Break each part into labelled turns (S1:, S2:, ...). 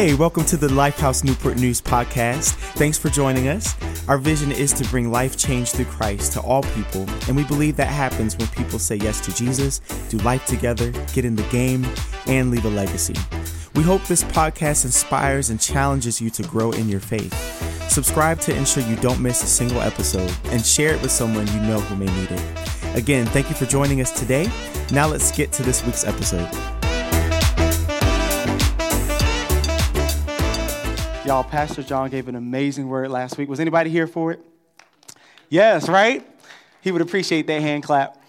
S1: Hey, welcome to the Lifehouse Newport News podcast. Thanks for joining us. Our vision is to bring life change through Christ to all people, and we believe that happens when people say yes to Jesus, do life together, get in the game, and leave a legacy. We hope this podcast inspires and challenges you to grow in your faith. Subscribe to ensure you don't miss a single episode and share it with someone you know who may need it. Again, thank you for joining us today. Now let's get to this week's episode. Y'all, Pastor John gave an amazing word last week. Was anybody here for it? Yes, right? He would appreciate that hand clap.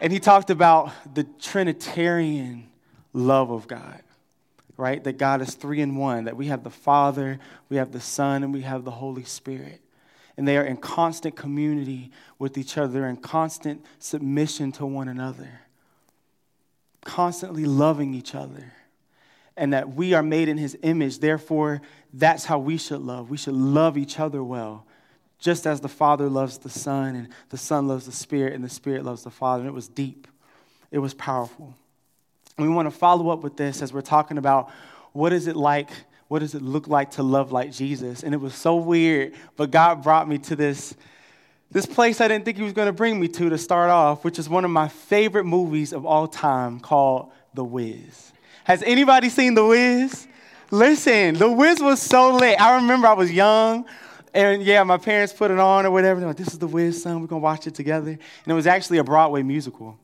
S1: And he talked about the Trinitarian love of God, right? That God is three in one, that we have the Father, we have the Son, and we have the Holy Spirit. And they are in constant community with each other, in constant submission to one another, constantly loving each other and that we are made in his image. Therefore, that's how we should love. We should love each other well, just as the Father loves the Son, and the Son loves the Spirit, and the Spirit loves the Father. And it was deep, it was powerful. And we want to follow up with this as we're talking about what is it like, what does it look like to love like Jesus? And it was so weird, but God brought me to this. This place I didn't think he was going to bring me to to start off, which is one of my favorite movies of all time called The Wiz. Has anybody seen The Wiz? Listen, The Wiz was so lit. I remember I was young, and yeah, my parents put it on or whatever. They're like, this is The Wiz, son. We're going to watch it together. And it was actually a Broadway musical.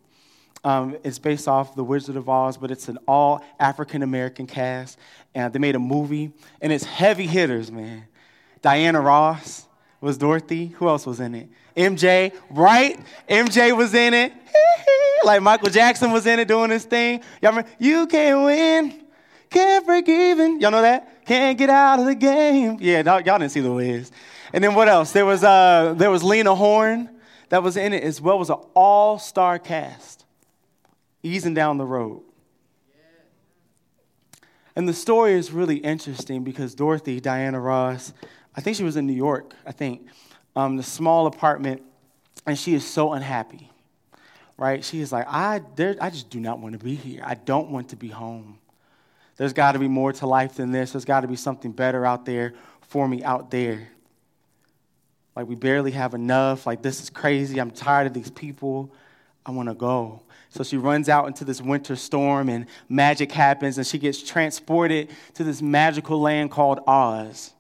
S1: Um, it's based off The Wizard of Oz, but it's an all African American cast. And they made a movie, and it's heavy hitters, man. Diana Ross was Dorothy. Who else was in it? MJ, right? MJ was in it. like Michael Jackson was in it doing his thing. Y'all remember? You can't win, can't break even. Y'all know that? Can't get out of the game. Yeah, y'all didn't see the Wiz. And then what else? There was uh, there was Lena Horne that was in it as well. It was an all-star cast, easing down the road. And the story is really interesting because Dorothy, Diana Ross, I think she was in New York, I think, um, the small apartment, and she is so unhappy right? She is like, I, there, I just do not want to be here. I don't want to be home. There's got to be more to life than this. There's got to be something better out there for me out there. Like, we barely have enough. Like, this is crazy. I'm tired of these people. I want to go. So she runs out into this winter storm, and magic happens, and she gets transported to this magical land called Oz,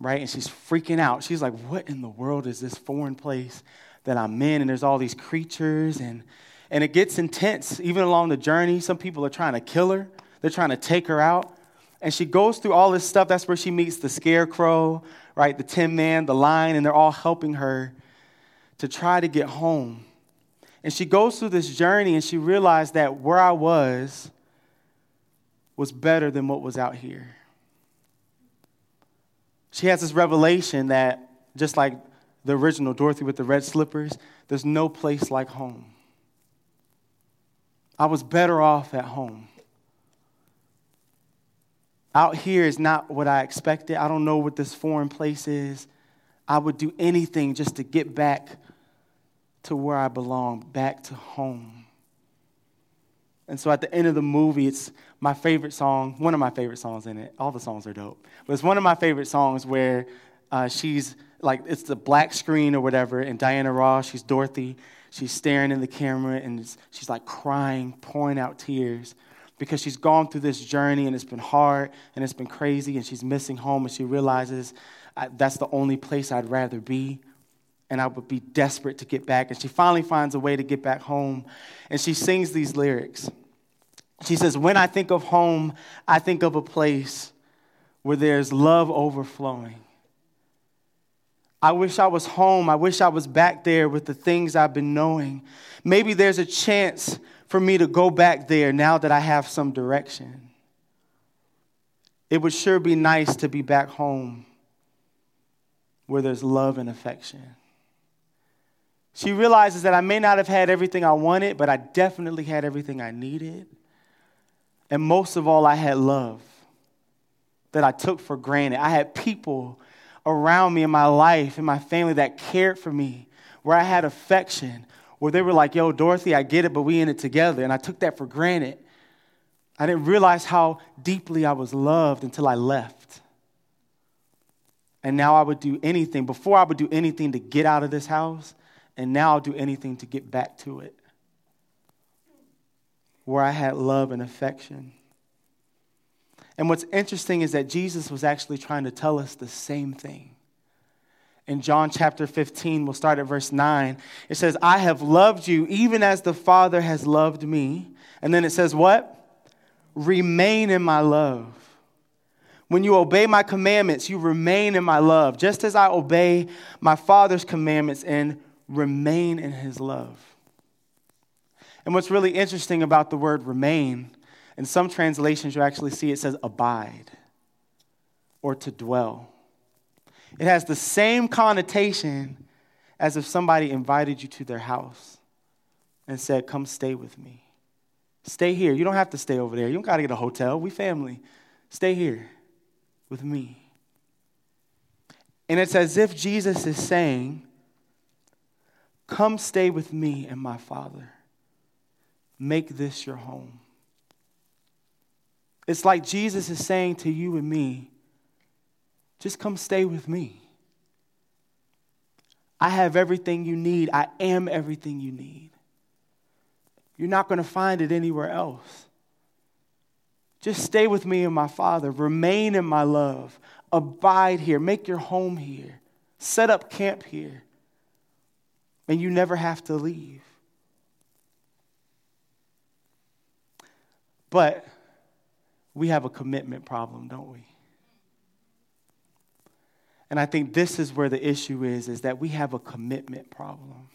S1: right? And she's freaking out. She's like, What in the world is this foreign place that I'm in, and there's all these creatures, and, and it gets intense. Even along the journey, some people are trying to kill her, they're trying to take her out. And she goes through all this stuff. That's where she meets the scarecrow, right? The tin man, the lion, and they're all helping her to try to get home. And she goes through this journey and she realized that where I was was better than what was out here. She has this revelation that just like the original Dorothy with the red slippers, there's no place like home. I was better off at home. Out here is not what I expected. I don't know what this foreign place is. I would do anything just to get back to where I belong, back to home. And so at the end of the movie, it's my favorite song, one of my favorite songs in it. All the songs are dope. But it's one of my favorite songs where uh, she's like it's the black screen or whatever, and Diana Ross, she's Dorothy, she's staring in the camera and she's like crying, pouring out tears because she's gone through this journey and it's been hard and it's been crazy and she's missing home and she realizes that's the only place I'd rather be and I would be desperate to get back. And she finally finds a way to get back home and she sings these lyrics. She says, When I think of home, I think of a place where there's love overflowing I wish I was home. I wish I was back there with the things I've been knowing. Maybe there's a chance for me to go back there now that I have some direction. It would sure be nice to be back home where there's love and affection. She realizes that I may not have had everything I wanted, but I definitely had everything I needed. And most of all, I had love that I took for granted. I had people around me in my life, in my family that cared for me, where I had affection, where they were like, yo, Dorothy, I get it, but we in it together. And I took that for granted. I didn't realize how deeply I was loved until I left. And now I would do anything. Before I would do anything to get out of this house, and now I'll do anything to get back to it. Where I had love and affection. And what's interesting is that Jesus was actually trying to tell us the same thing. In John chapter 15, we'll start at verse 9. It says, I have loved you even as the Father has loved me. And then it says, What? Remain in my love. When you obey my commandments, you remain in my love, just as I obey my Father's commandments and remain in his love. And what's really interesting about the word remain, in some translations you actually see it says abide or to dwell. It has the same connotation as if somebody invited you to their house and said, Come stay with me. Stay here. You don't have to stay over there. You don't got to get a hotel. We family. Stay here with me. And it's as if Jesus is saying, Come stay with me and my Father. Make this your home. It's like Jesus is saying to you and me, just come stay with me. I have everything you need. I am everything you need. You're not going to find it anywhere else. Just stay with me and my Father. Remain in my love. Abide here. Make your home here. Set up camp here. And you never have to leave. But we have a commitment problem, don't we? And I think this is where the issue is is that we have a commitment problem.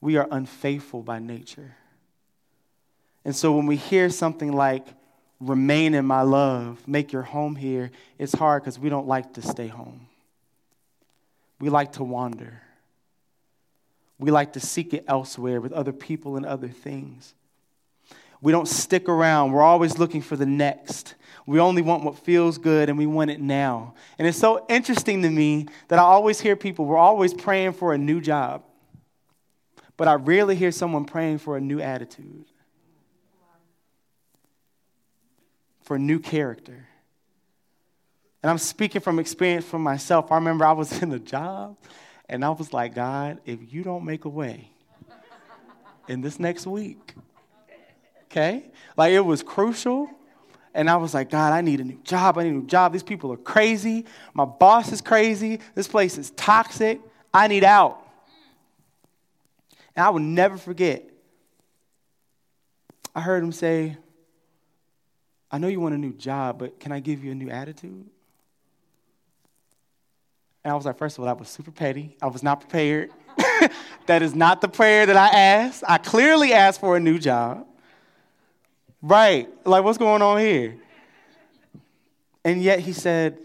S1: We are unfaithful by nature. And so when we hear something like remain in my love, make your home here, it's hard because we don't like to stay home. We like to wander. We like to seek it elsewhere with other people and other things. We don't stick around. We're always looking for the next. We only want what feels good and we want it now. And it's so interesting to me that I always hear people, we're always praying for a new job. But I rarely hear someone praying for a new attitude. for a new character. And I'm speaking from experience from myself. I remember I was in a job and I was like, God, if you don't make a way in this next week, okay? Like it was crucial. And I was like, God, I need a new job. I need a new job. These people are crazy. My boss is crazy. This place is toxic. I need out. And I will never forget. I heard him say, I know you want a new job, but can I give you a new attitude? And I was like, first of all, that was super petty. I was not prepared. that is not the prayer that I asked. I clearly asked for a new job. Right. Like, what's going on here? And yet he said,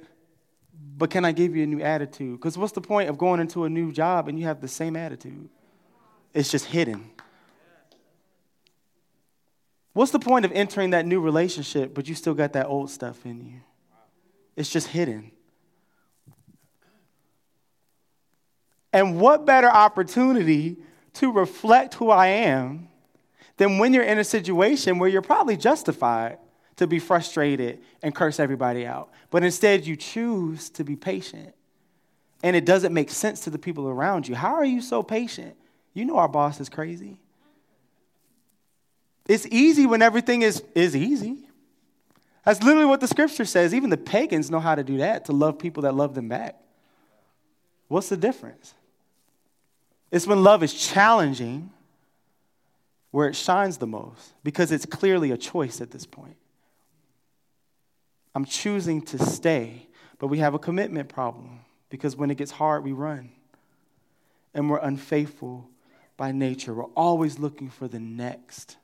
S1: but can I give you a new attitude? Because what's the point of going into a new job and you have the same attitude? It's just hidden. What's the point of entering that new relationship, but you still got that old stuff in you? It's just hidden. And what better opportunity to reflect who I am than when you're in a situation where you're probably justified to be frustrated and curse everybody out. But instead, you choose to be patient. And it doesn't make sense to the people around you. How are you so patient? You know our boss is crazy. It's easy when everything is, is easy. That's literally what the scripture says. Even the pagans know how to do that, to love people that love them back. What's the difference? It's when love is challenging where it shines the most because it's clearly a choice at this point. I'm choosing to stay, but we have a commitment problem because when it gets hard, we run. And we're unfaithful by nature. We're always looking for the next.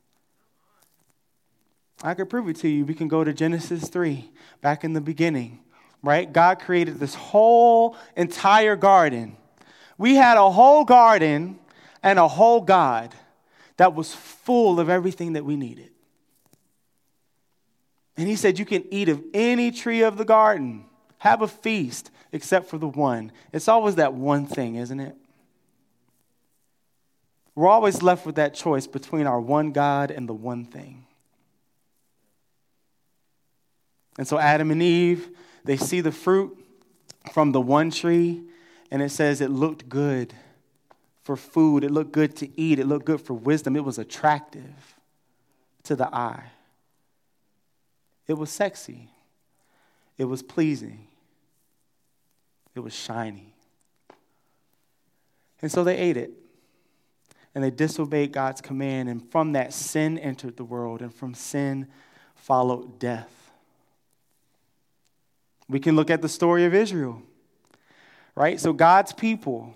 S1: I could prove it to you. We can go to Genesis 3, back in the beginning, right? God created this whole entire garden. We had a whole garden and a whole God that was full of everything that we needed. And he said, You can eat of any tree of the garden, have a feast, except for the one. It's always that one thing, isn't it? We're always left with that choice between our one God and the one thing. And so Adam and Eve, they see the fruit from the one tree, and it says it looked good for food, it looked good to eat, it looked good for wisdom, it was attractive to the eye. It was sexy, it was pleasing, it was shiny. And so they ate it. And they disobeyed God's command. And from that, sin entered the world. And from sin followed death. We can look at the story of Israel, right? So God's people,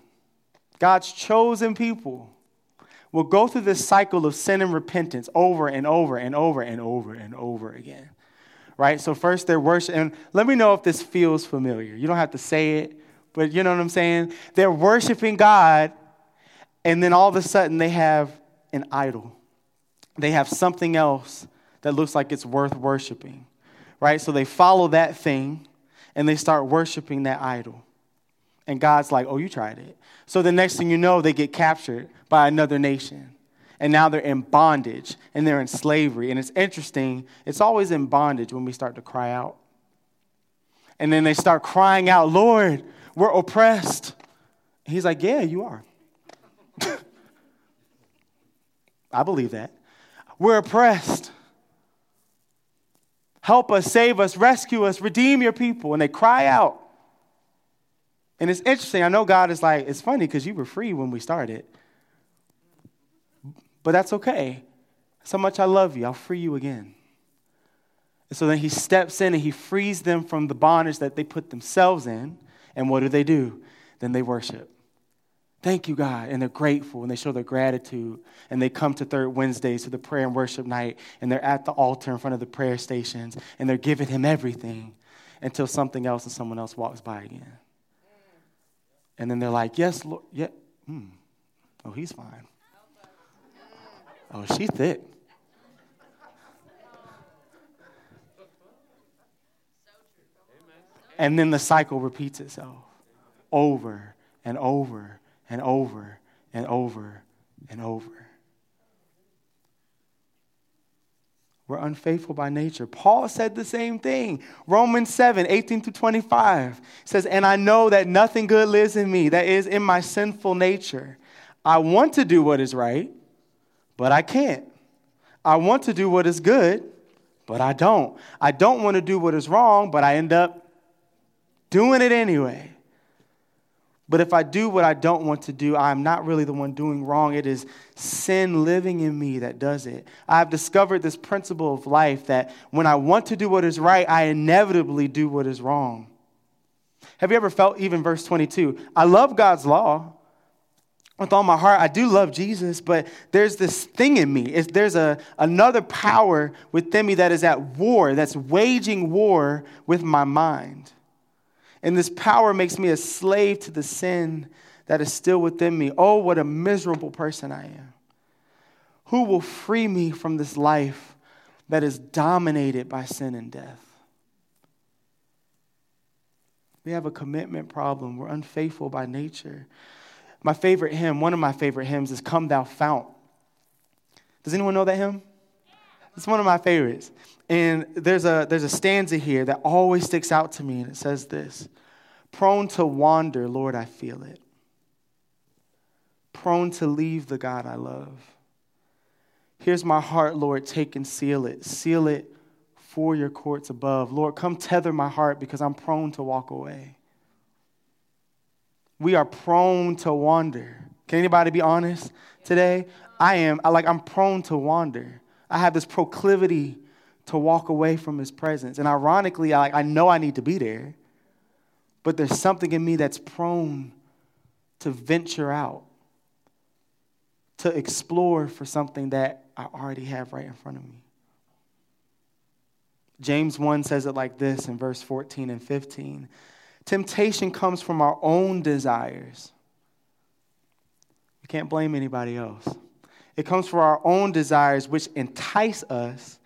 S1: God's chosen people, will go through this cycle of sin and repentance over and over and over and over and over again. Right? So first they're worshiping. And let me know if this feels familiar. You don't have to say it, but you know what I'm saying? They're worshiping God, and then all of a sudden they have an idol. They have something else that looks like it's worth worshiping. Right? So they follow that thing and they start worshiping that idol. And God's like, oh, you tried it. So the next thing you know, they get captured by another nation. And now they're in bondage and they're in slavery. And it's interesting, it's always in bondage when we start to cry out. And then they start crying out, Lord, we're oppressed. he's like, yeah, you are. I believe that. We're oppressed. Help us, save us, rescue us, redeem your people. And they cry out. And it's interesting. I know God is like, it's funny because you were free when we started. But that's okay. So much I love you. I'll free you again. And so then he steps in and he frees them from the bondage that they put themselves in. And what do they do? Then they worship. Thank you, God. And they're grateful and they show their gratitude. And they come to third Wednesdays to the prayer and worship night. And they're at the altar in front of the prayer stations. And they're giving him everything until something else and someone else walks by again. And then they're like, Yes, Lord. Yeah. Hmm. Oh, he's fine. Oh, she's thick. And then the cycle repeats itself over and over and over and over and over. We're unfaithful by nature. Paul said the same thing. Romans 7 18 to 25 says, And I know that nothing good lives in me, that is, in my sinful nature. I want to do what is right, but I can't. I want to do what is good, but I don't. I don't want to do what is wrong, but I end up doing it anyway. But if I do what I don't want to do, I'm not really the one doing wrong. It is sin living in me that does it. I've discovered this principle of life that when I want to do what is right, I inevitably do what is wrong. Have you ever felt, even verse 22, I love God's law, with all my heart. I do love Jesus, but there's this thing in me. It's, there's a, another power within me that is at war, that's waging war with my mind. And this power makes me a slave to the sin that is still within me. Oh, what a miserable person I am. Who will free me from this life that is dominated by sin and death? We have a commitment problem. We're unfaithful by nature. My favorite hymn, one of my favorite hymns, is Come Thou Fount. Does anyone know that hymn? It's one of my favorites. And there's a, there's a stanza here that always sticks out to me, and it says this Prone to wander, Lord, I feel it. Prone to leave the God I love. Here's my heart, Lord, take and seal it. Seal it for your courts above. Lord, come tether my heart because I'm prone to walk away we are prone to wander. Can anybody be honest today? I am. I like I'm prone to wander. I have this proclivity to walk away from his presence. And ironically, I, I know I need to be there, but there's something in me that's prone to venture out, to explore for something that I already have right in front of me. James 1 says it like this in verse 14 and 15 Temptation comes from our own desires. We can't blame anybody else. It comes from our own desires, which entice us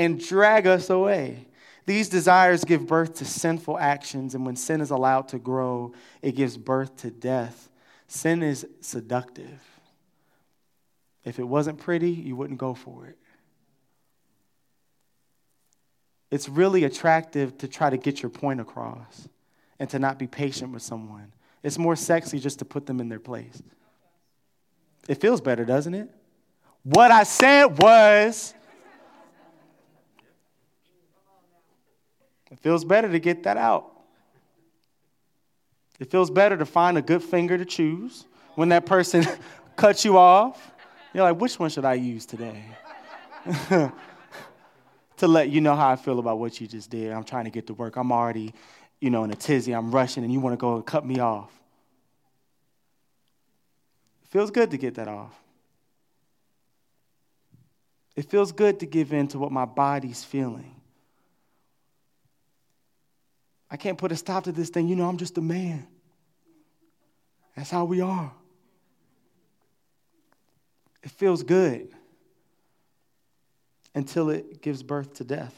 S1: and drag us away. These desires give birth to sinful actions, and when sin is allowed to grow, it gives birth to death. Sin is seductive. If it wasn't pretty, you wouldn't go for it. it's really attractive to try to get your point across and to not be patient with someone. It's more sexy just to put them in their place. It feels better, doesn't it? What I said was, it feels better to get that out. It feels better to find a good finger to choose when that person cuts you off. You're like, which one should I use today? to let you know how I feel about what you just did. I'm trying to get to work. I'm already, you know, in a tizzy. I'm rushing, and you want to go and cut me off. It feels good to get that off. It feels good to give in to what my body's feeling. I can't put a stop to this thing. You know, I'm just a man. That's how we are. It feels good until it gives birth to death.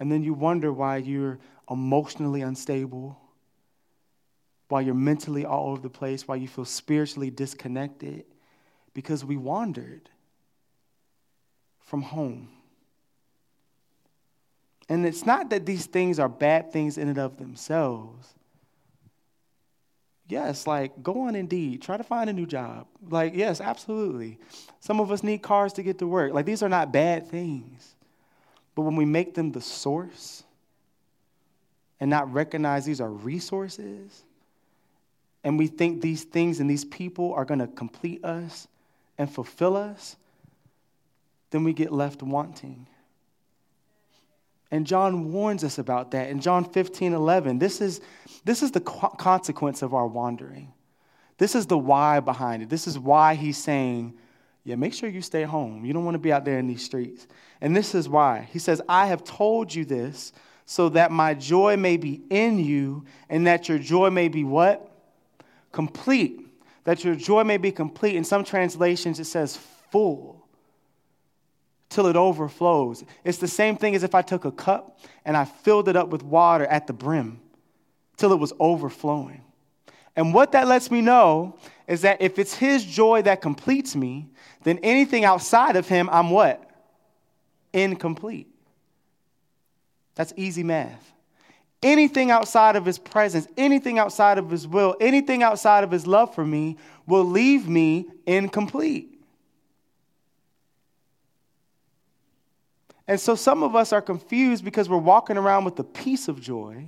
S1: And then you wonder why you're emotionally unstable, why you're mentally all over the place, why you feel spiritually disconnected, because we wandered from home. And it's not that these things are bad things in and of themselves. Yes, like go on Indeed, try to find a new job. Like, yes, absolutely. Some of us need cars to get to work. Like, these are not bad things. But when we make them the source and not recognize these are resources, and we think these things and these people are going to complete us and fulfill us, then we get left wanting. And John warns us about that in John 15, 11. This is, this is the consequence of our wandering. This is the why behind it. This is why he's saying, yeah, make sure you stay home. You don't want to be out there in these streets. And this is why. He says, I have told you this so that my joy may be in you and that your joy may be what? Complete. That your joy may be complete. In some translations, it says full till it overflows. It's the same thing as if I took a cup and I filled it up with water at the brim till it was overflowing. And what that lets me know is that if it's His joy that completes me, then anything outside of Him, I'm what? Incomplete. That's easy math. Anything outside of His presence, anything outside of His will, anything outside of His love for me will leave me incomplete. And so some of us are confused because we're walking around with a piece of joy,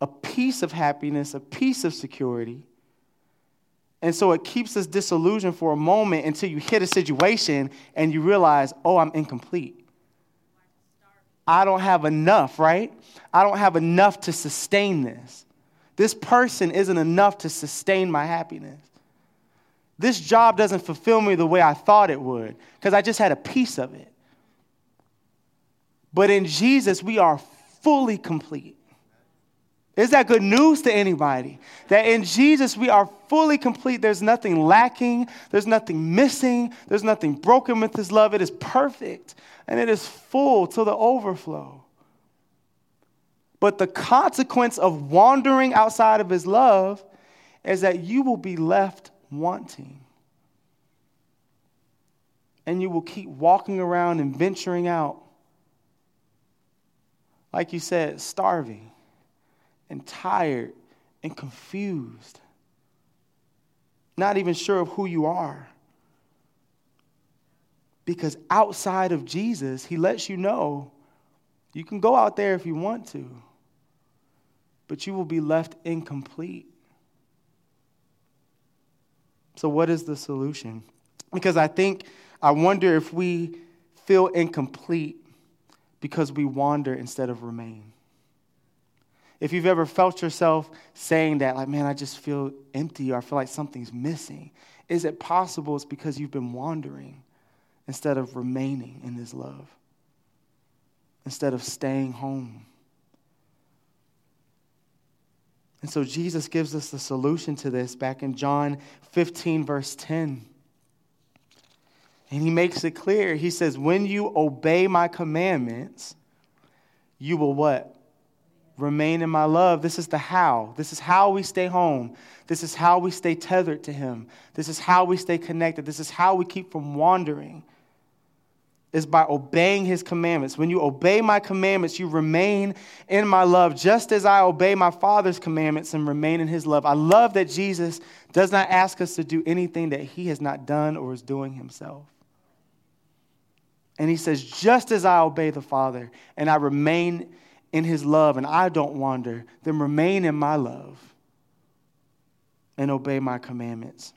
S1: a piece of happiness, a piece of security. And so it keeps us disillusioned for a moment until you hit a situation and you realize, oh, I'm incomplete. I don't have enough, right? I don't have enough to sustain this. This person isn't enough to sustain my happiness. This job doesn't fulfill me the way I thought it would because I just had a piece of it. But in Jesus, we are fully complete. Is that good news to anybody? That in Jesus we are fully complete. There's nothing lacking, there's nothing missing, there's nothing broken with His love. It is perfect and it is full to the overflow. But the consequence of wandering outside of His love is that you will be left wanting. And you will keep walking around and venturing out, like you said, starving and tired and confused, not even sure of who you are. Because outside of Jesus, he lets you know you can go out there if you want to, but you will be left incomplete. So, what is the solution? Because I think, I wonder if we feel incomplete because we wander instead of remain. If you've ever felt yourself saying that, like, man, I just feel empty or I feel like something's missing, is it possible it's because you've been wandering instead of remaining in His love, instead of staying home? And so Jesus gives us the solution to this back in John 15, verse 10. And he makes it clear. He says, When you obey my commandments, you will what? Remain in my love. This is the how. This is how we stay home. This is how we stay tethered to him. This is how we stay connected. This is how we keep from wandering. Is by obeying his commandments. When you obey my commandments, you remain in my love, just as I obey my Father's commandments and remain in his love. I love that Jesus does not ask us to do anything that he has not done or is doing himself. And he says, just as I obey the Father and I remain in his love and I don't wander, then remain in my love and obey my commandments.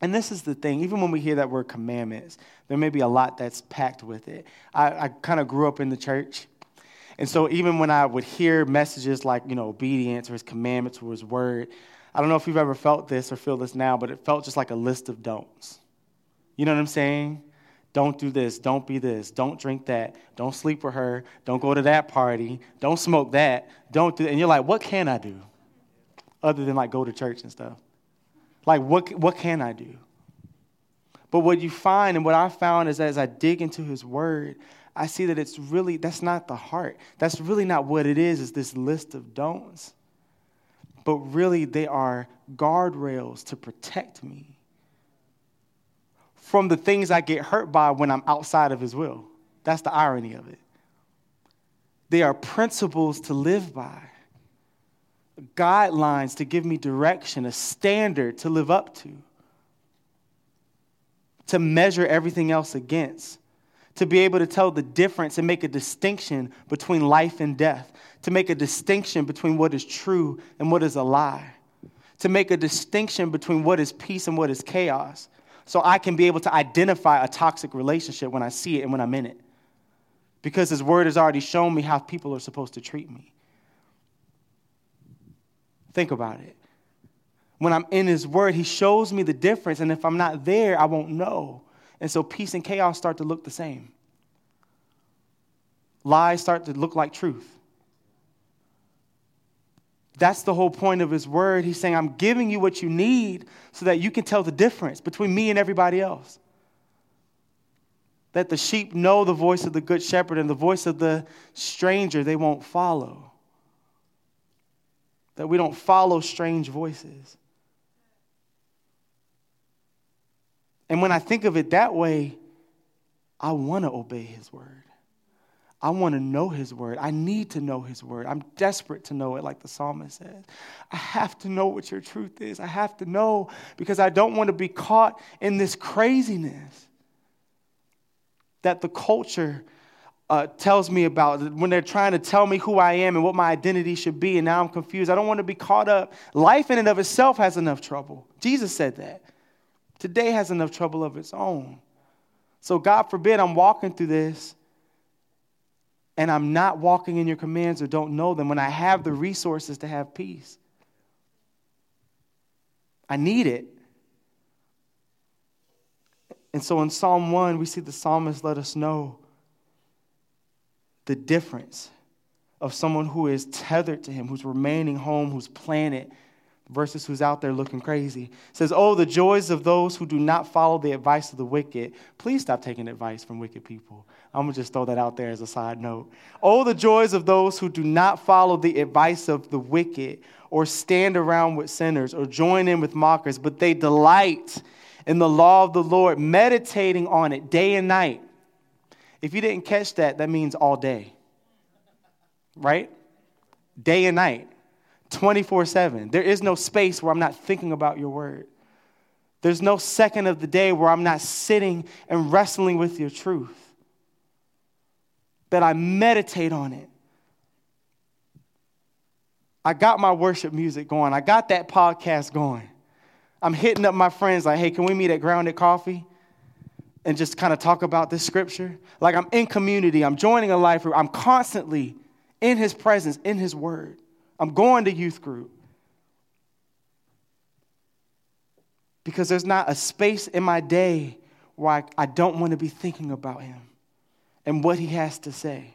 S1: And this is the thing, even when we hear that word commandments, there may be a lot that's packed with it. I, I kind of grew up in the church. And so even when I would hear messages like, you know, obedience or his commandments or his word, I don't know if you've ever felt this or feel this now, but it felt just like a list of don'ts. You know what I'm saying? Don't do this, don't be this, don't drink that, don't sleep with her, don't go to that party, don't smoke that, don't do And you're like, what can I do? Other than like go to church and stuff. Like, what, what can I do? But what you find, and what I found is as I dig into his word, I see that it's really, that's not the heart. That's really not what it is, is this list of don'ts. But really, they are guardrails to protect me from the things I get hurt by when I'm outside of his will. That's the irony of it. They are principles to live by guidelines to give me direction, a standard to live up to, to measure everything else against, to be able to tell the difference and make a distinction between life and death, to make a distinction between what is true and what is a lie, to make a distinction between what is peace and what is chaos. So I can be able to identify a toxic relationship when I see it and when I'm in it. Because His Word has already shown me how people are supposed to treat me. Think about it. When I'm in His Word, He shows me the difference, and if I'm not there, I won't know. And so peace and chaos start to look the same. Lies start to look like truth. That's the whole point of his word. He's saying, I'm giving you what you need so that you can tell the difference between me and everybody else. That the sheep know the voice of the good shepherd and the voice of the stranger they won't follow that we don't follow strange voices. And when I think of it that way, I want to obey his word. I want to know his word. I need to know his word. I'm desperate to know it, like the psalmist says. I have to know what your truth is. I have to know because I don't want to be caught in this craziness that the culture uh, tells me about when they're trying to tell me who I am and what my identity should be, and now I'm confused. I don't want to be caught up. Life in and of itself has enough trouble. Jesus said that. Today has enough trouble of its own. So, God forbid I'm walking through this and I'm not walking in your commands or don't know them when I have the resources to have peace. I need it. And so in Psalm 1, we see the psalmist let us know the difference of someone who is tethered to him, who's remaining home, who's planted, versus who's out there looking crazy. It says, Oh, the joys of those who do not follow the advice of the wicked. Please stop taking advice from wicked people. I'm going to just throw that out there as a side note. Oh, the joys of those who do not follow the advice of the wicked, or stand around with sinners, or join in with mockers, but they delight in the law of the Lord, meditating on it day and night. If you didn't catch that, that means all day, right? Day and night, 24 7. There is no space where I'm not thinking about your word. There's no second of the day where I'm not sitting and wrestling with your truth. That I meditate on it. I got my worship music going. I got that podcast going. I'm hitting up my friends like, hey, can we meet at Grounded Coffee? And just kind of talk about this scripture. Like I'm in community, I'm joining a life group, I'm constantly in his presence, in his word. I'm going to youth group. Because there's not a space in my day where I, don't want to be thinking about him and what he has to say.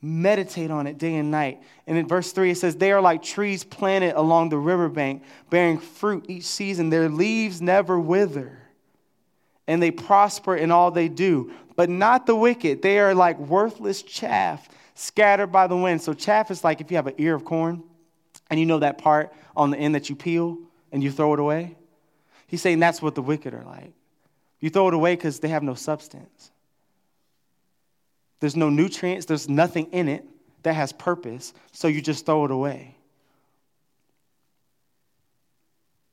S1: Meditate on it day and night. And in verse 3, it says, They are like trees planted along the riverbank, bearing fruit each season. Their leaves never wither and they prosper in all they do. But not the wicked. They are like worthless chaff scattered by the wind. So, chaff is like if you have an ear of corn and you know that part on the end that you peel and you throw it away. He's saying that's what the wicked are like. You throw it away because they have no substance. There's no nutrients, there's nothing in it that has purpose, so you just throw it away.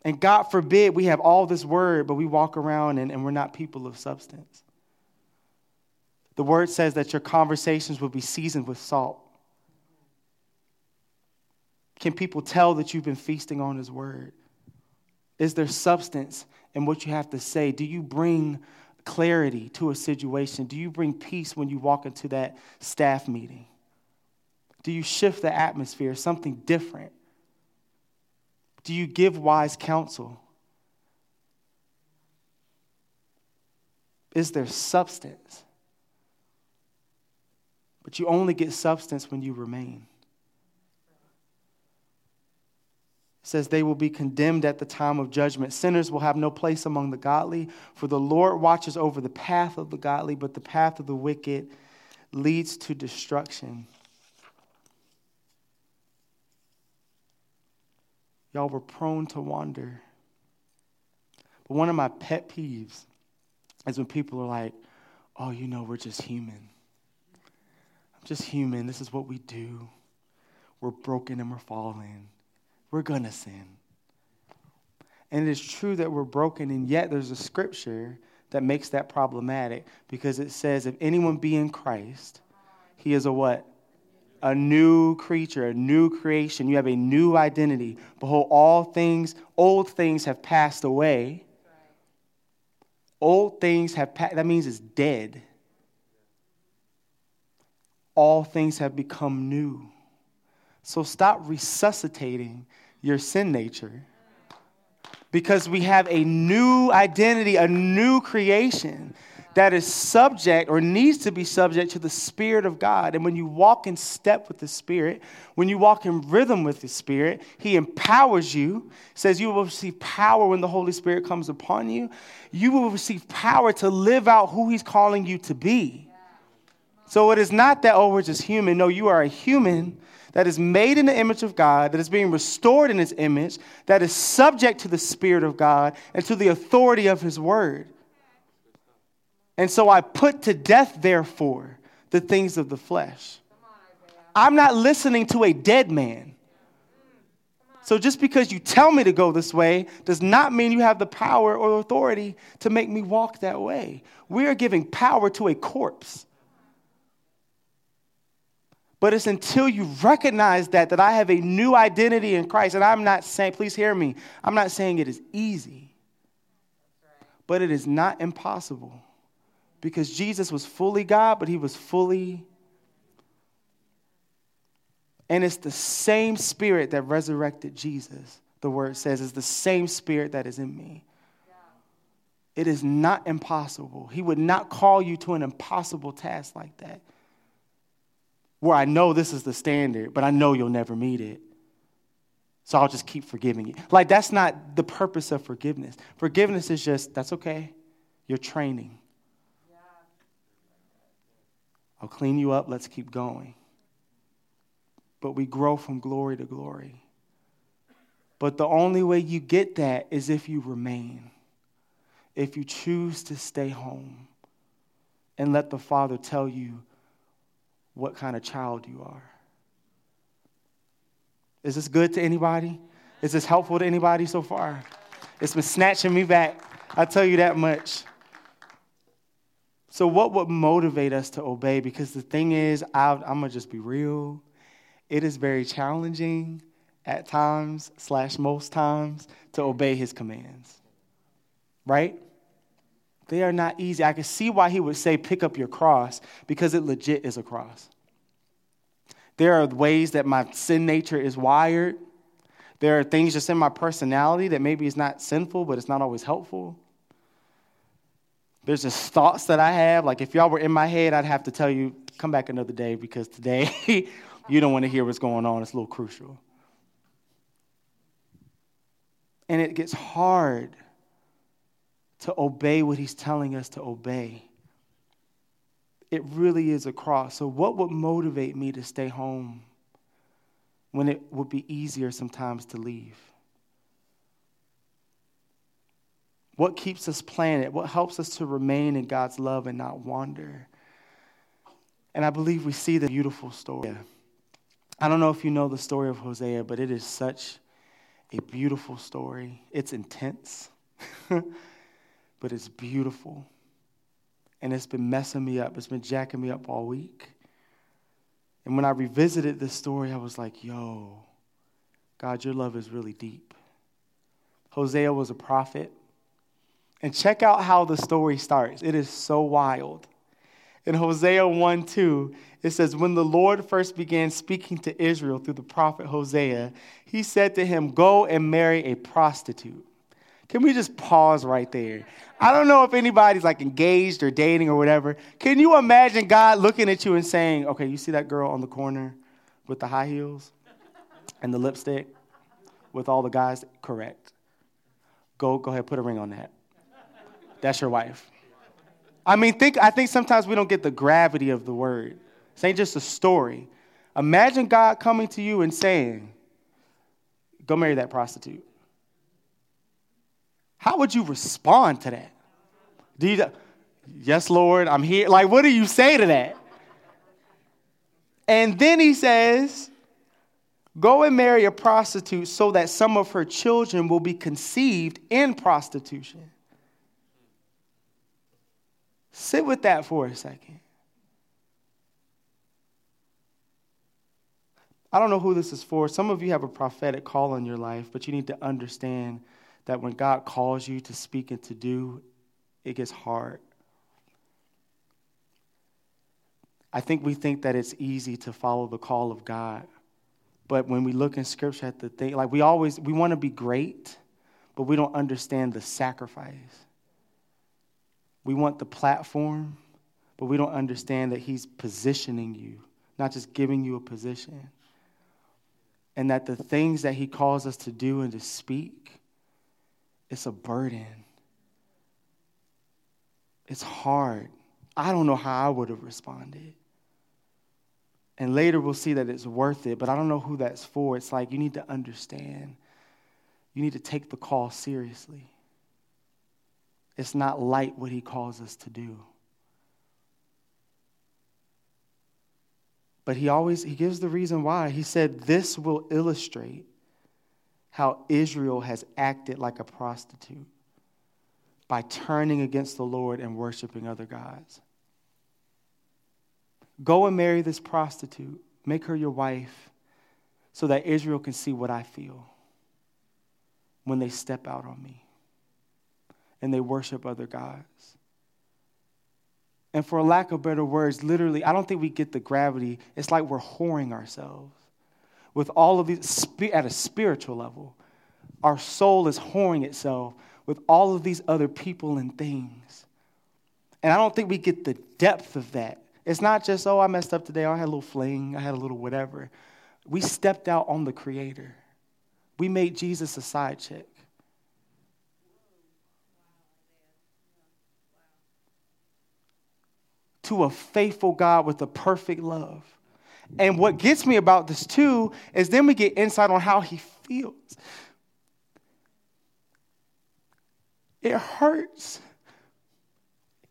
S1: And God forbid we have all this word, but we walk around and, and we're not people of substance. The word says that your conversations will be seasoned with salt. Can people tell that you've been feasting on His word? Is there substance in what you have to say? Do you bring clarity to a situation? Do you bring peace when you walk into that staff meeting? Do you shift the atmosphere, something different? Do you give wise counsel? Is there substance? But you only get substance when you remain. It says they will be condemned at the time of judgment. Sinners will have no place among the godly, for the Lord watches over the path of the godly, but the path of the wicked leads to destruction. Y'all were prone to wander. But one of my pet peeves is when people are like, oh, you know, we're just human. I'm just human. This is what we do. We're broken and we're falling. We're going to sin. And it is true that we're broken, and yet there's a scripture that makes that problematic because it says, if anyone be in Christ, he is a what? A new creature, a new creation. You have a new identity. Behold, all things, old things have passed away. Old things have passed, that means it's dead. All things have become new. So stop resuscitating your sin nature because we have a new identity, a new creation that is subject or needs to be subject to the Spirit of God. And when you walk in step with the Spirit, when you walk in rhythm with the Spirit, He empowers you, says you will receive power when the Holy Spirit comes upon you. You will receive power to live out who He's calling you to be. So it is not that, oh, we're just human. No, you are a human that is made in the image of God, that is being restored in His image, that is subject to the Spirit of God and to the authority of His word. And so I put to death, therefore, the things of the flesh. I'm not listening to a dead man. So just because you tell me to go this way does not mean you have the power or authority to make me walk that way. We are giving power to a corpse. But it's until you recognize that that I have a new identity in Christ. And I'm not saying, please hear me, I'm not saying it is easy, but it is not impossible because Jesus was fully God, but he was fully. And it's the same spirit that resurrected Jesus, the word says, is the same spirit that is in me. It is not impossible. He would not call you to an impossible task like that, where I know this is the standard, but I know you'll never meet it. So I'll just keep forgiving you. Like, that's not the purpose of forgiveness. Forgiveness is just, that's okay. You're training. I'll clean you up. Let's keep going. But we grow from glory to glory. But the only way you get that is if you remain, if you choose to stay home and let the Father tell you what kind of child you are. Is this good to anybody? Is this helpful to anybody so far? It's been snatching me back. I tell you that much. So, what would motivate us to obey? Because the thing is, i am going to just be real. It is very challenging at times, slash, most times, to obey his commands. Right? They are not easy. I can see why he would say, pick up your cross, because it legit is a cross. There are ways that my sin nature is wired. There are things just in my personality that maybe is not sinful, but it's not always helpful. There's just thoughts that I have. Like if y'all were in my head, I'd have to tell you, come back another day because today you don't want to hear what's going on. It's a little crucial. And it gets hard to obey what he's telling us to obey. It really is a cross. So, what would motivate me to stay home when it would be easier sometimes to leave? What keeps us planted? What helps us to remain in God's love and not wander? And I believe we see the beautiful story. I don't know if you know the story of Hosea, but it is such a beautiful story. It's intense, but it's beautiful. And it's been messing me up, it's been jacking me up all week. And when I revisited this story, I was like, yo, God, your love is really deep. Hosea was a prophet. And check out how the story starts. It is so wild. In Hosea 1 2, it says, When the Lord first began speaking to Israel through the prophet Hosea, he said to him, Go and marry a prostitute. Can we just pause right there? I don't know if anybody's like engaged or dating or whatever. Can you imagine God looking at you and saying, Okay, you see that girl on the corner with the high heels and the lipstick with all the guys? Correct. Go, go ahead, put a ring on that. That's your wife. I mean, think, I think sometimes we don't get the gravity of the word. This ain't just a story. Imagine God coming to you and saying, Go marry that prostitute. How would you respond to that? Do you, yes, Lord, I'm here. Like, what do you say to that? And then he says, Go and marry a prostitute so that some of her children will be conceived in prostitution. Sit with that for a second. I don't know who this is for. Some of you have a prophetic call in your life, but you need to understand that when God calls you to speak and to do, it gets hard. I think we think that it's easy to follow the call of God. But when we look in scripture at the thing, like we always, we want to be great, but we don't understand the sacrifice. We want the platform, but we don't understand that He's positioning you, not just giving you a position. And that the things that He calls us to do and to speak, it's a burden. It's hard. I don't know how I would have responded. And later we'll see that it's worth it, but I don't know who that's for. It's like you need to understand. You need to take the call seriously. It's not light what he calls us to do. But he always he gives the reason why. He said this will illustrate how Israel has acted like a prostitute by turning against the Lord and worshiping other gods. Go and marry this prostitute, make her your wife, so that Israel can see what I feel when they step out on me and they worship other gods. And for lack of better words, literally, I don't think we get the gravity. It's like we're whoring ourselves with all of these, at a spiritual level. Our soul is whoring itself with all of these other people and things. And I don't think we get the depth of that. It's not just, oh, I messed up today, I had a little fling, I had a little whatever. We stepped out on the Creator. We made Jesus a side chick. To a faithful God with a perfect love. And what gets me about this too is then we get insight on how he feels. It hurts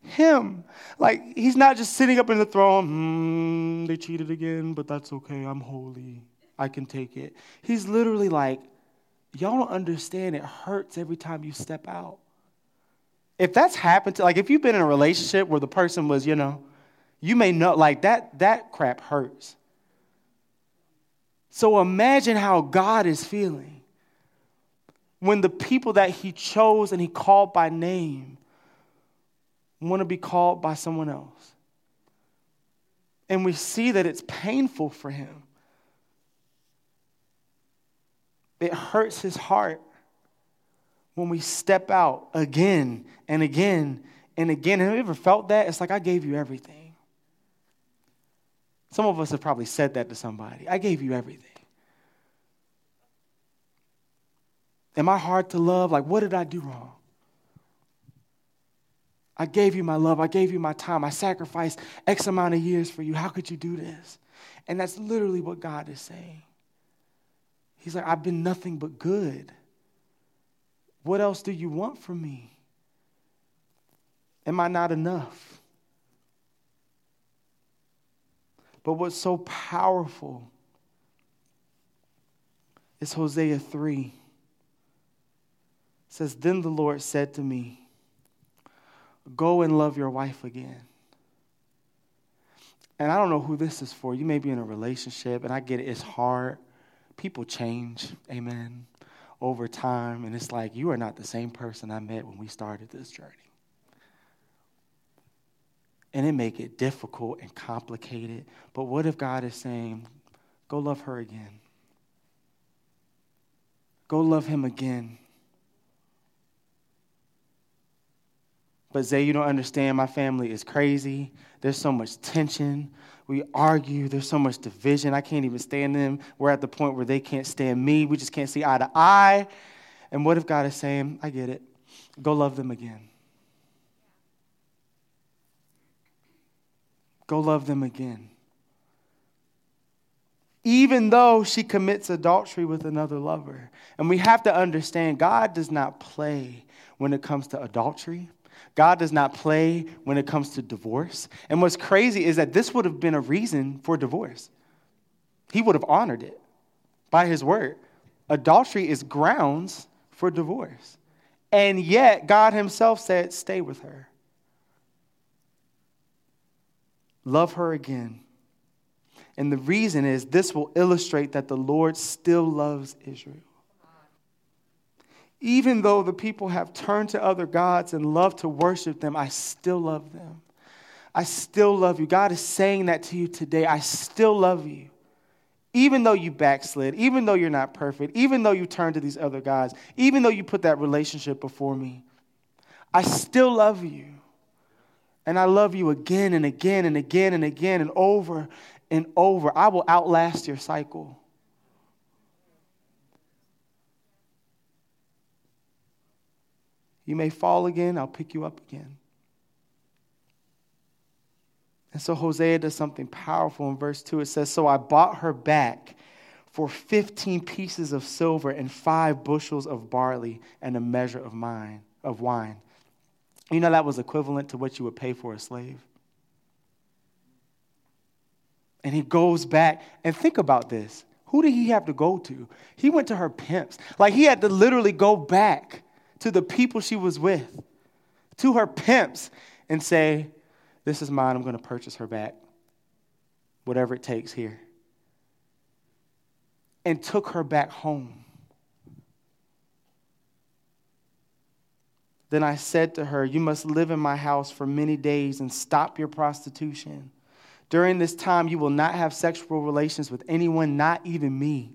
S1: him. Like he's not just sitting up in the throne, hmm, they cheated again, but that's okay. I'm holy. I can take it. He's literally like, y'all don't understand. It hurts every time you step out if that's happened to like if you've been in a relationship where the person was you know you may know like that that crap hurts so imagine how god is feeling when the people that he chose and he called by name want to be called by someone else and we see that it's painful for him it hurts his heart when we step out again and again and again. Have you ever felt that? It's like I gave you everything. Some of us have probably said that to somebody. I gave you everything. Am I hard to love? Like, what did I do wrong? I gave you my love. I gave you my time. I sacrificed X amount of years for you. How could you do this? And that's literally what God is saying. He's like, I've been nothing but good. What else do you want from me? Am I not enough? But what's so powerful is Hosea 3. It says, Then the Lord said to me, Go and love your wife again. And I don't know who this is for. You may be in a relationship, and I get it, it's hard. People change, amen, over time. And it's like, you are not the same person I met when we started this journey. And it make it difficult and complicated. But what if God is saying, go love her again? Go love him again. But Zay, you don't understand. My family is crazy. There's so much tension. We argue. There's so much division. I can't even stand them. We're at the point where they can't stand me. We just can't see eye to eye. And what if God is saying, I get it. Go love them again. Go love them again. Even though she commits adultery with another lover. And we have to understand God does not play when it comes to adultery. God does not play when it comes to divorce. And what's crazy is that this would have been a reason for divorce. He would have honored it by his word. Adultery is grounds for divorce. And yet, God himself said, Stay with her. Love her again. And the reason is this will illustrate that the Lord still loves Israel. Even though the people have turned to other gods and love to worship them, I still love them. I still love you. God is saying that to you today. I still love you. Even though you backslid, even though you're not perfect, even though you turned to these other gods, even though you put that relationship before me, I still love you. And I love you again and again and again and again and over and over. I will outlast your cycle. You may fall again, I'll pick you up again. And so Hosea does something powerful in verse 2. It says, So I bought her back for 15 pieces of silver and five bushels of barley and a measure of mine of wine. You know that was equivalent to what you would pay for a slave. And he goes back and think about this. Who did he have to go to? He went to her pimps. Like he had to literally go back to the people she was with, to her pimps, and say, This is mine, I'm going to purchase her back, whatever it takes here. And took her back home. Then I said to her, You must live in my house for many days and stop your prostitution. During this time, you will not have sexual relations with anyone, not even me.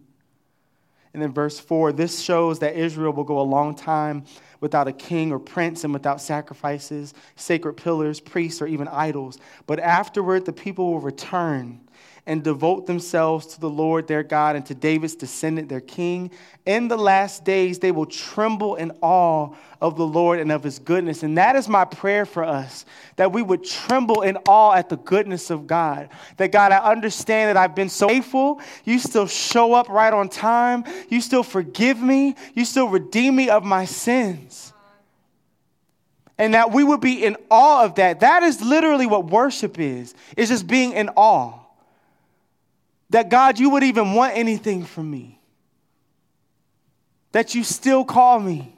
S1: And then verse 4 this shows that Israel will go a long time without a king or prince and without sacrifices, sacred pillars, priests, or even idols. But afterward, the people will return and devote themselves to the Lord their God and to David's descendant, their king. In the last days, they will tremble in awe of the Lord and of his goodness. And that is my prayer for us that we would tremble in awe at the goodness of God. That God, I understand that I've been so faithful. You still show up right on time. You still forgive me. You still redeem me of my sins. And that we would be in awe of that. That is literally what worship is. It's just being in awe that God, you would even want anything from me. That you still call me.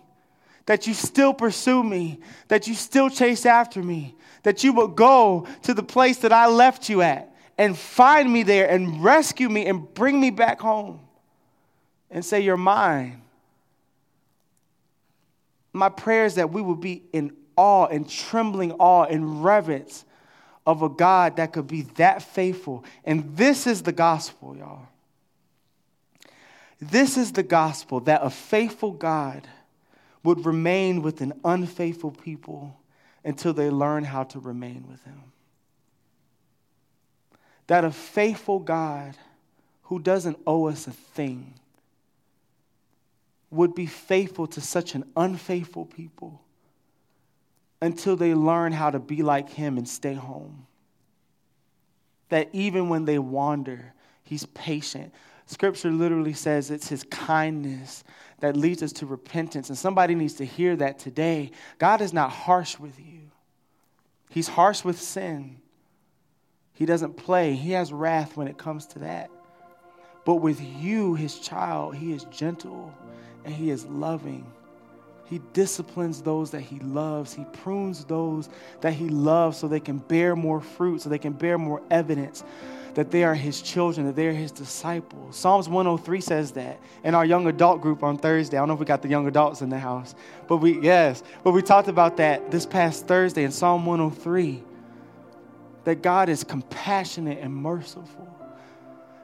S1: That you still pursue me. That you still chase after me. That you would go to the place that I left you at and find me there and rescue me and bring me back home and say, You're mine. My prayer is that we would be in awe and trembling awe and reverence of a God that could be that faithful. And this is the gospel, y'all. This is the gospel that a faithful God would remain with an unfaithful people until they learn how to remain with Him. That a faithful God who doesn't owe us a thing would be faithful to such an unfaithful people until they learn how to be like him and stay home. That even when they wander, he's patient. Scripture literally says it's his kindness that leads us to repentance. And somebody needs to hear that today. God is not harsh with you. He's harsh with sin. He doesn't play. He has wrath when it comes to that. But with you, his child, he is gentle and he is loving. He disciplines those that he loves. He prunes those that he loves so they can bear more fruit, so they can bear more evidence that they are his children, that they are his disciples. Psalms 103 says that in our young adult group on Thursday. I don't know if we got the young adults in the house, but we, yes, but we talked about that this past Thursday in Psalm 103 that God is compassionate and merciful.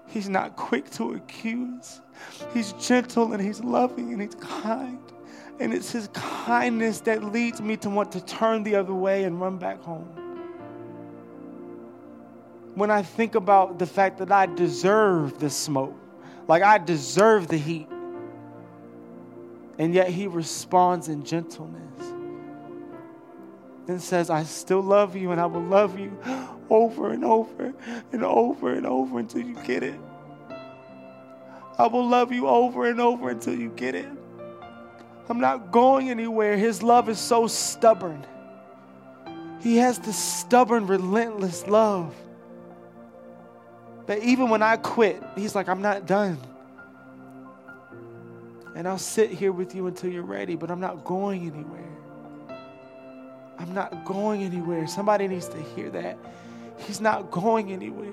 S1: He's not quick to accuse. He's gentle and he's loving and he's kind. And it's his kindness that leads me to want to turn the other way and run back home. When I think about the fact that I deserve the smoke, like I deserve the heat, and yet he responds in gentleness and says, I still love you and I will love you over and over and over and over until you get it. I will love you over and over until you get it. I'm not going anywhere. His love is so stubborn. He has this stubborn, relentless love that even when I quit, He's like, I'm not done. And I'll sit here with you until you're ready, but I'm not going anywhere. I'm not going anywhere. Somebody needs to hear that. He's not going anywhere.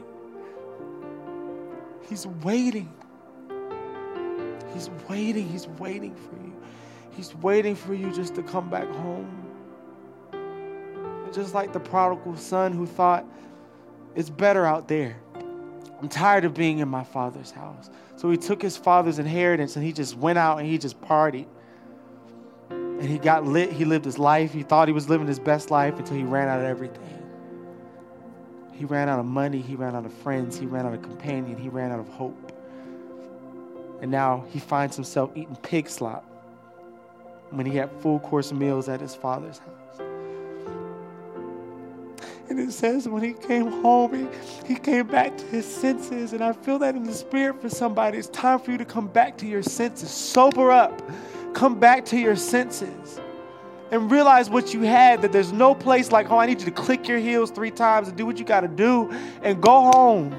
S1: He's waiting. He's waiting. He's waiting for you. He's waiting for you just to come back home. Just like the prodigal son who thought, it's better out there. I'm tired of being in my father's house. So he took his father's inheritance and he just went out and he just partied. And he got lit. He lived his life. He thought he was living his best life until he ran out of everything. He ran out of money. He ran out of friends. He ran out of companion. He ran out of hope. And now he finds himself eating pig slop when he had full course meals at his father's house. And it says when he came home, he, he came back to his senses. And I feel that in the spirit for somebody. It's time for you to come back to your senses. Sober up. Come back to your senses and realize what you had that there's no place like home. I need you to click your heels three times and do what you got to do and go home.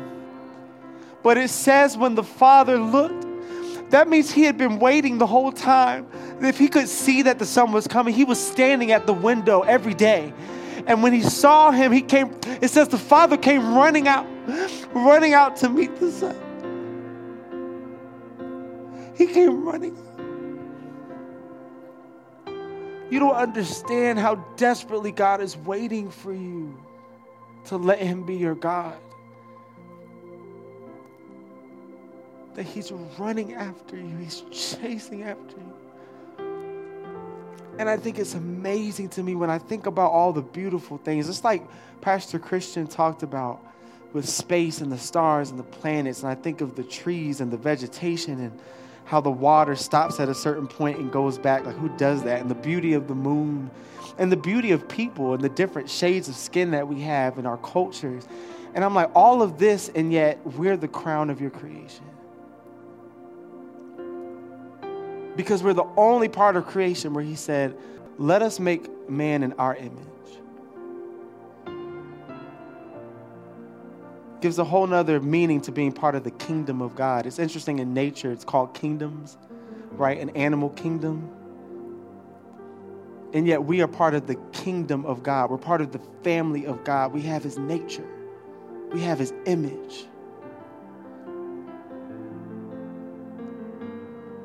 S1: But it says when the father looked, that means he had been waiting the whole time. If he could see that the son was coming, he was standing at the window every day. And when he saw him, he came, it says the father came running out, running out to meet the son. He came running you don't understand how desperately God is waiting for you to let Him be your God. That He's running after you, He's chasing after you. And I think it's amazing to me when I think about all the beautiful things. It's like Pastor Christian talked about with space and the stars and the planets. And I think of the trees and the vegetation and how the water stops at a certain point and goes back. Like, who does that? And the beauty of the moon and the beauty of people and the different shades of skin that we have in our cultures. And I'm like, all of this, and yet we're the crown of your creation. Because we're the only part of creation where he said, let us make man in our image. gives a whole nother meaning to being part of the kingdom of God. It's interesting in nature, it's called kingdoms, right? An animal kingdom. And yet we are part of the kingdom of God. We're part of the family of God. We have his nature, we have his image.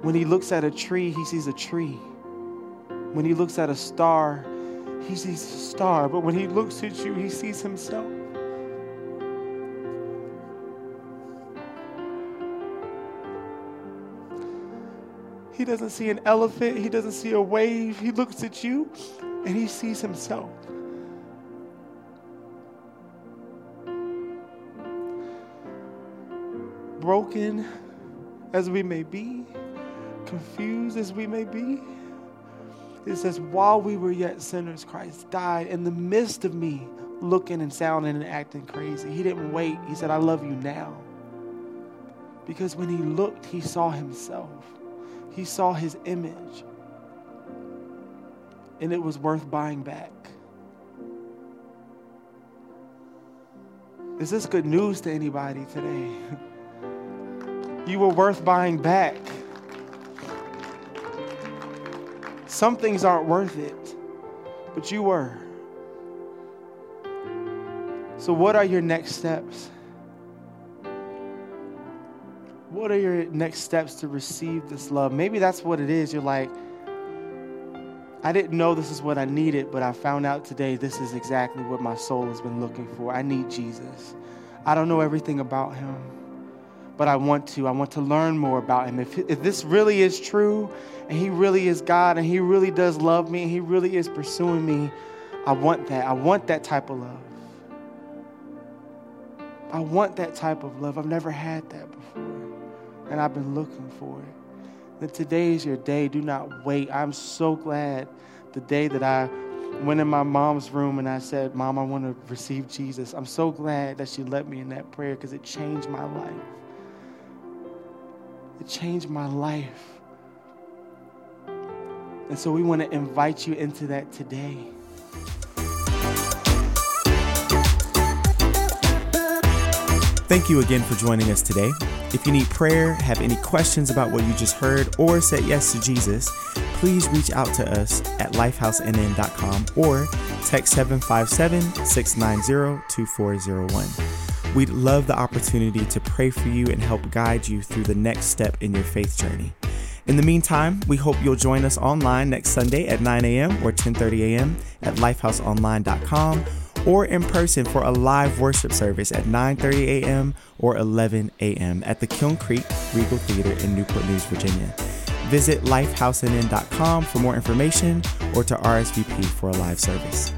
S1: When he looks at a tree, he sees a tree. When he looks at a star, he sees a star. But when he looks at you, he sees himself. He doesn't see an elephant. He doesn't see a wave. He looks at you and he sees himself. Broken as we may be, confused as we may be, it says, while we were yet sinners, Christ died in the midst of me looking and sounding and acting crazy. He didn't wait. He said, I love you now. Because when he looked, he saw himself he saw his image, and it was worth buying back. Is this good news to anybody today? You were worth buying back. Some things aren't worth it, but you were. So, what are your next steps? What are your next steps to receive this love? Maybe that's what it is. You're like, I didn't know this is what I needed, but I found out today this is exactly what my soul has been looking for. I need Jesus. I don't know everything about him, but I want to. I want to learn more about him. If, if this really is true, and he really is God, and he really does love me, and he really is pursuing me, I want that. I want that type of love. I want that type of love. I've never had that before, and I've been looking for it that today is your day. Do not wait. I'm so glad the day that I went in my mom's room and I said, Mom, I want to receive Jesus. I'm so glad that she let me in that prayer because it changed my life. It changed my life. And so we want to invite you into that today.
S2: Thank you again for joining us today. If you need prayer, have any questions about what you just heard, or said yes to Jesus, please reach out to us at lifehousenn.com or text 757 690 2401. We'd love the opportunity to pray for you and help guide you through the next step in your faith journey. In the meantime, we hope you'll join us online next Sunday at 9 a.m. or 10:30 a.m. at lifehouseonline.com or in person for a live worship service at 9:30 a.m. or 11 a.m. at the Kiln Creek Regal Theater in Newport News, Virginia. Visit lifehousenn.com for more information or to RSVP for a live service.